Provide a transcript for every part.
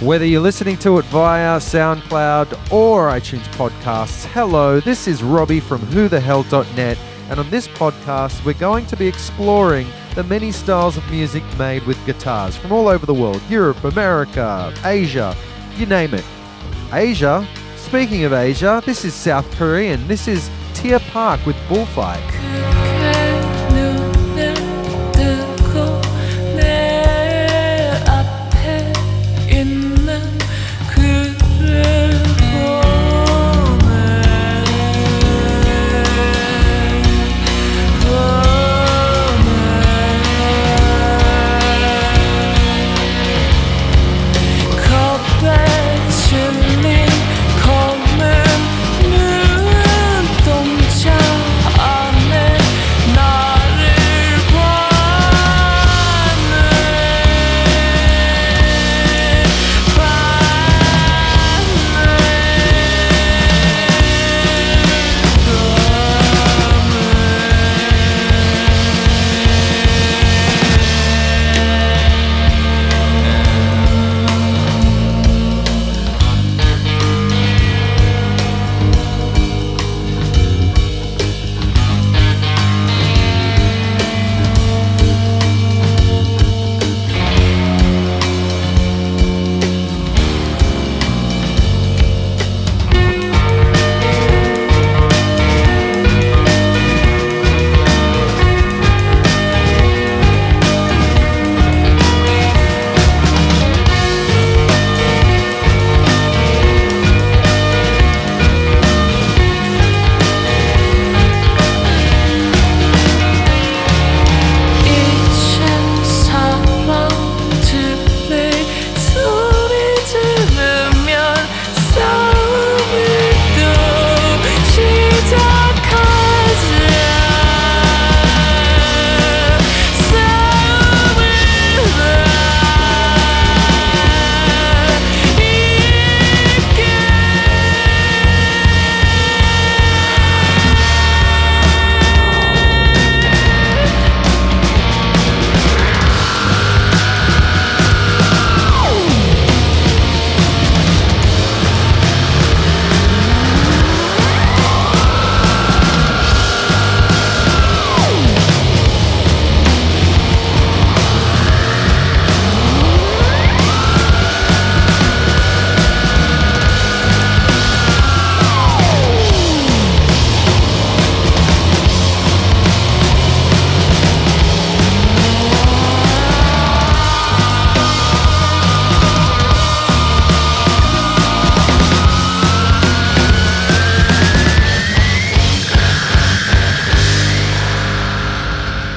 Whether you're listening to it via SoundCloud or iTunes podcasts, hello, this is Robbie from whothehell.net, and on this podcast, we're going to be exploring the many styles of music made with guitars from all over the world Europe, America, Asia, you name it. Asia, speaking of Asia, this is South Korean. This is Tia Park with Bullfight.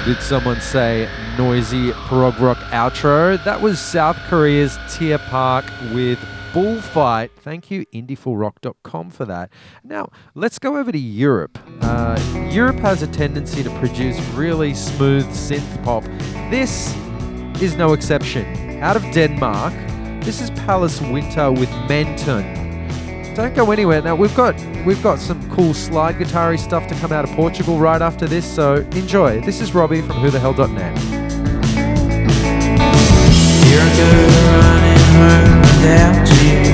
Did someone say noisy prog rock outro? That was South Korea's Tia Park with Bullfight. Thank you, indiefullrock.com, for that. Now, let's go over to Europe. Uh, Europe has a tendency to produce really smooth synth pop. This is no exception. Out of Denmark, this is Palace Winter with Menton. Don't go anywhere. Now we've got we've got some cool slide guitar stuff to come out of Portugal right after this, so enjoy. This is Robbie from whothehell.net. You.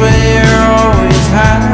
You're always hiding.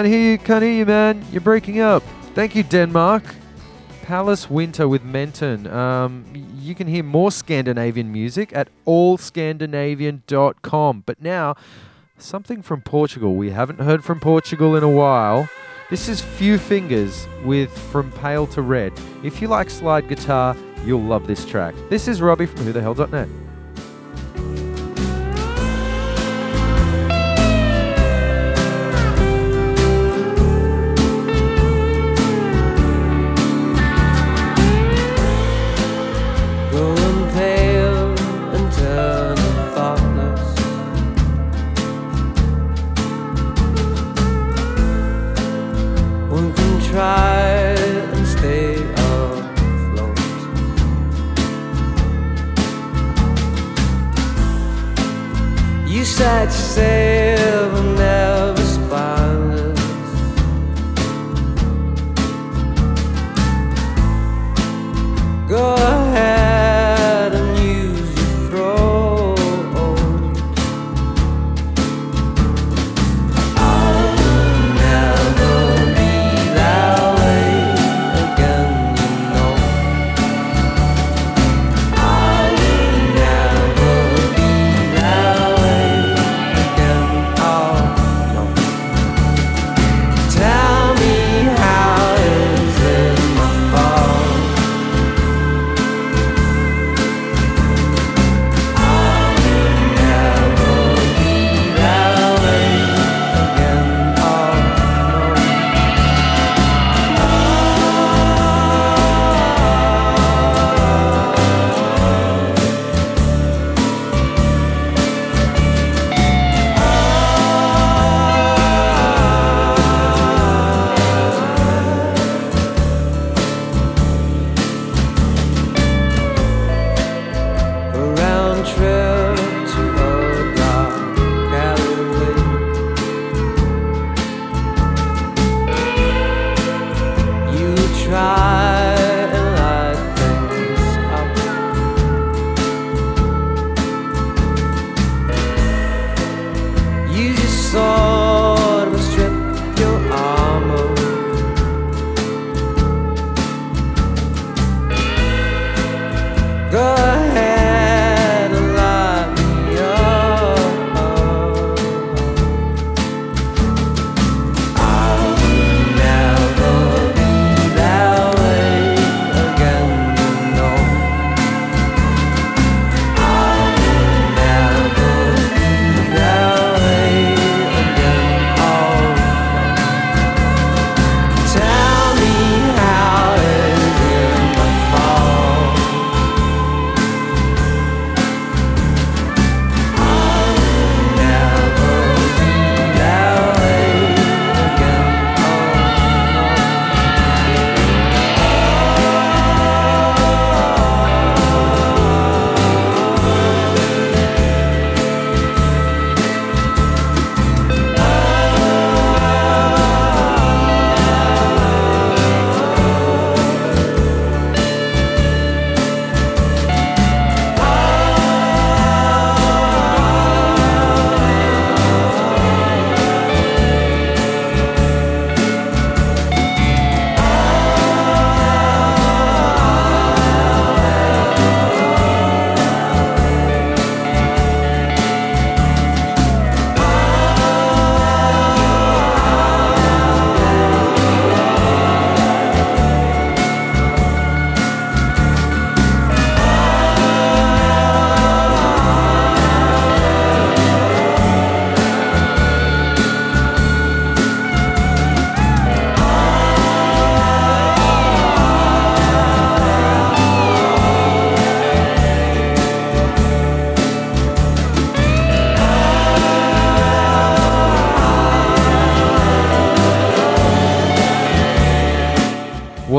Can't hear you. Can't hear you, man. You're breaking up. Thank you, Denmark. Palace Winter with Menton. Um, you can hear more Scandinavian music at allscandinavian.com. But now, something from Portugal. We haven't heard from Portugal in a while. This is Few Fingers with From Pale to Red. If you like slide guitar, you'll love this track. This is Robbie from WhoTheHell.net.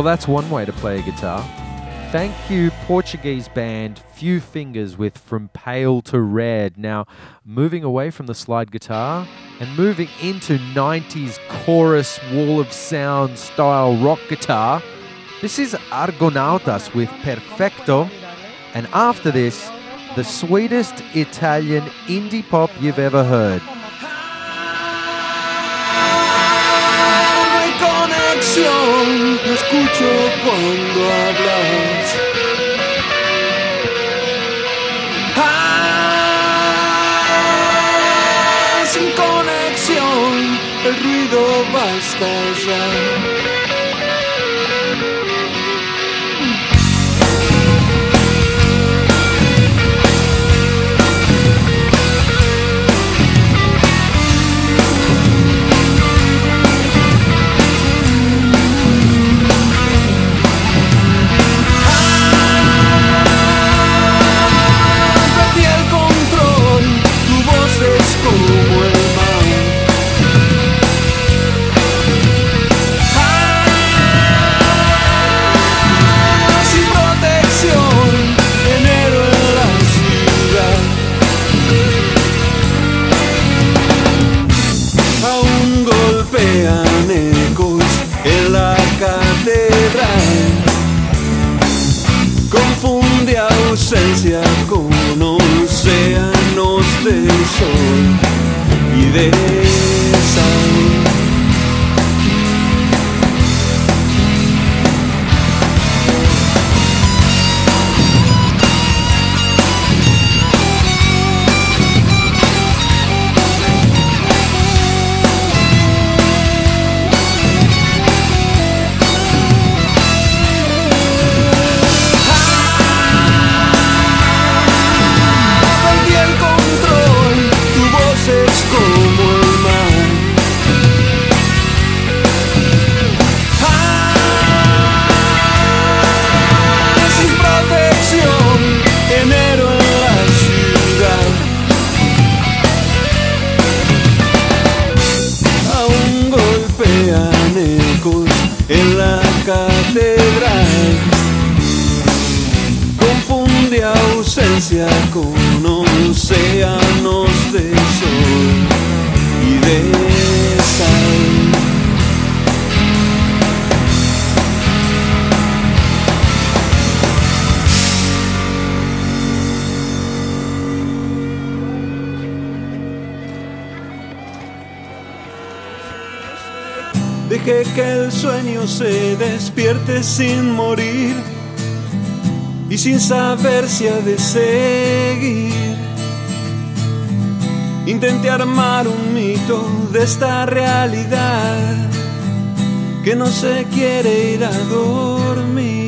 Well, that's one way to play a guitar. Thank you, Portuguese band Few Fingers with From Pale to Red. Now, moving away from the slide guitar and moving into 90s chorus wall of sound style rock guitar, this is Argonautas with Perfecto. And after this, the sweetest Italian indie pop you've ever heard. Conexión, no escucho cuando hablas. Ah, sin conexión, el ruido va a Deje que el sueño se despierte sin morir y sin saber si ha de seguir. Intenté armar un mito de esta realidad que no se quiere ir a dormir.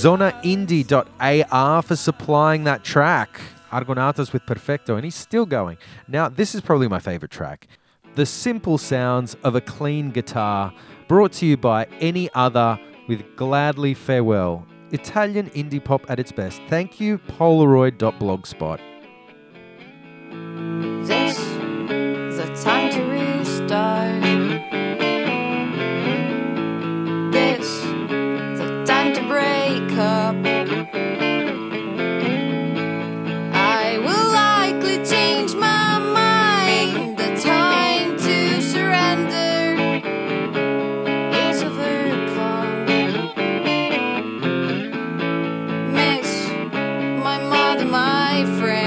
ZonaIndie.ar, for supplying that track. Argonautas with Perfecto, and he's still going. Now, this is probably my favorite track. The simple sounds of a clean guitar, brought to you by any other with Gladly Farewell. Italian indie pop at its best. Thank you, Polaroid.blogspot. This is the time to restart. This my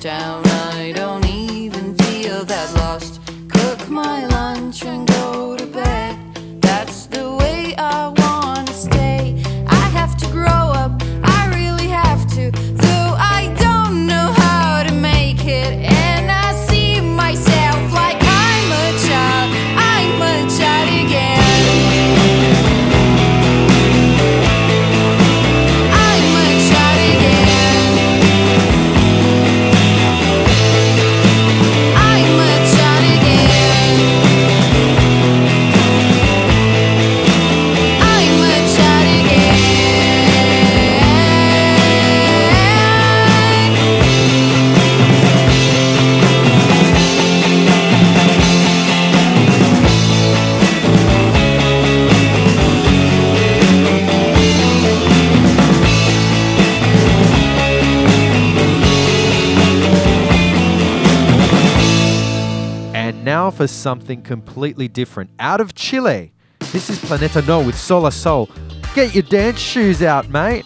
down. For something completely different. Out of Chile, this is Planeta No with Sola Sol. Get your dance shoes out, mate.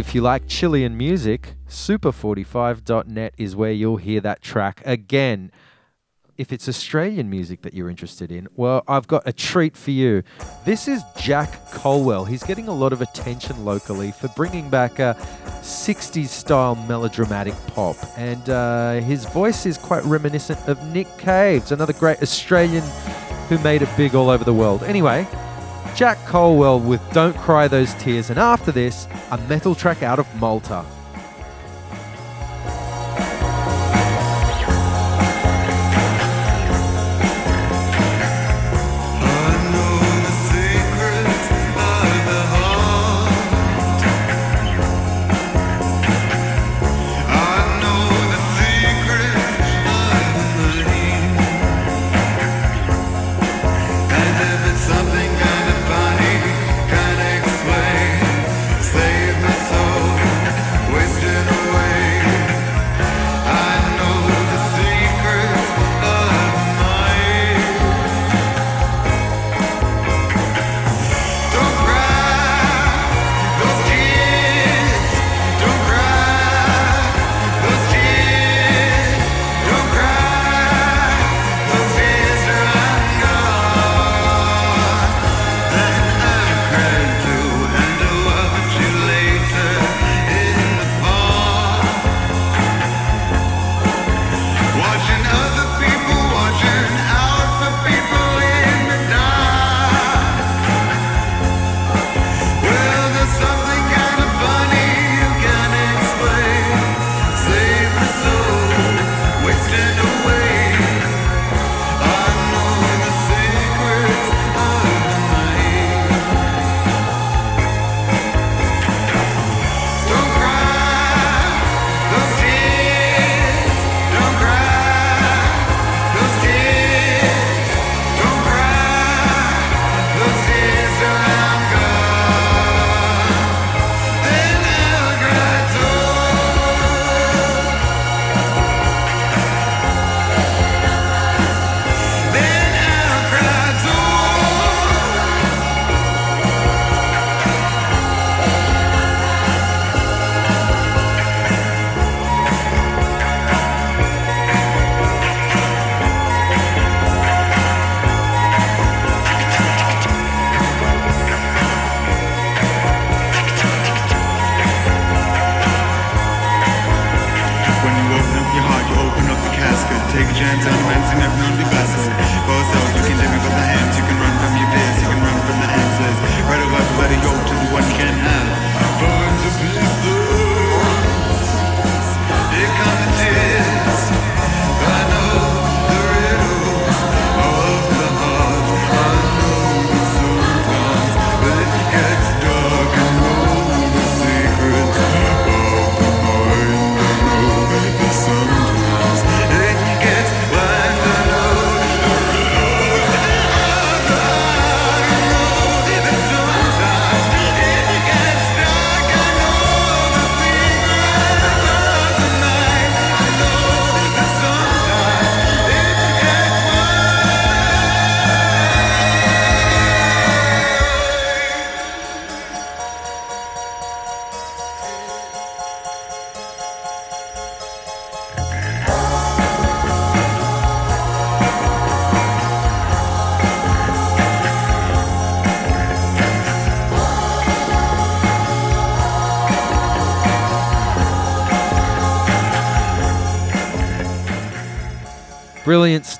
If you like Chilean music, super45.net is where you'll hear that track again. If it's Australian music that you're interested in, well, I've got a treat for you. This is Jack Colwell. He's getting a lot of attention locally for bringing back a 60s style melodramatic pop. And uh, his voice is quite reminiscent of Nick Cave's, another great Australian who made it big all over the world. Anyway, Jack Colwell with Don't Cry Those Tears, and after this, a metal track out of Malta.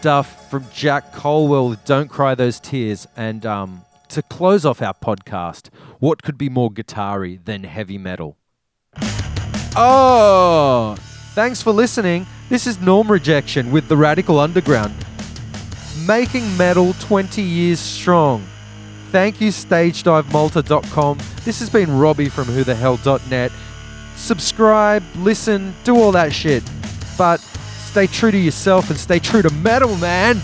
stuff from Jack Colwell with Don't Cry Those Tears. And um, to close off our podcast, what could be more guitar than heavy metal? Oh, thanks for listening. This is Norm Rejection with The Radical Underground, making metal 20 years strong. Thank you, StageDiveMalta.com. This has been Robbie from WhoTheHell.net. Subscribe, listen, do all that shit. But Stay true to yourself and stay true to metal, man.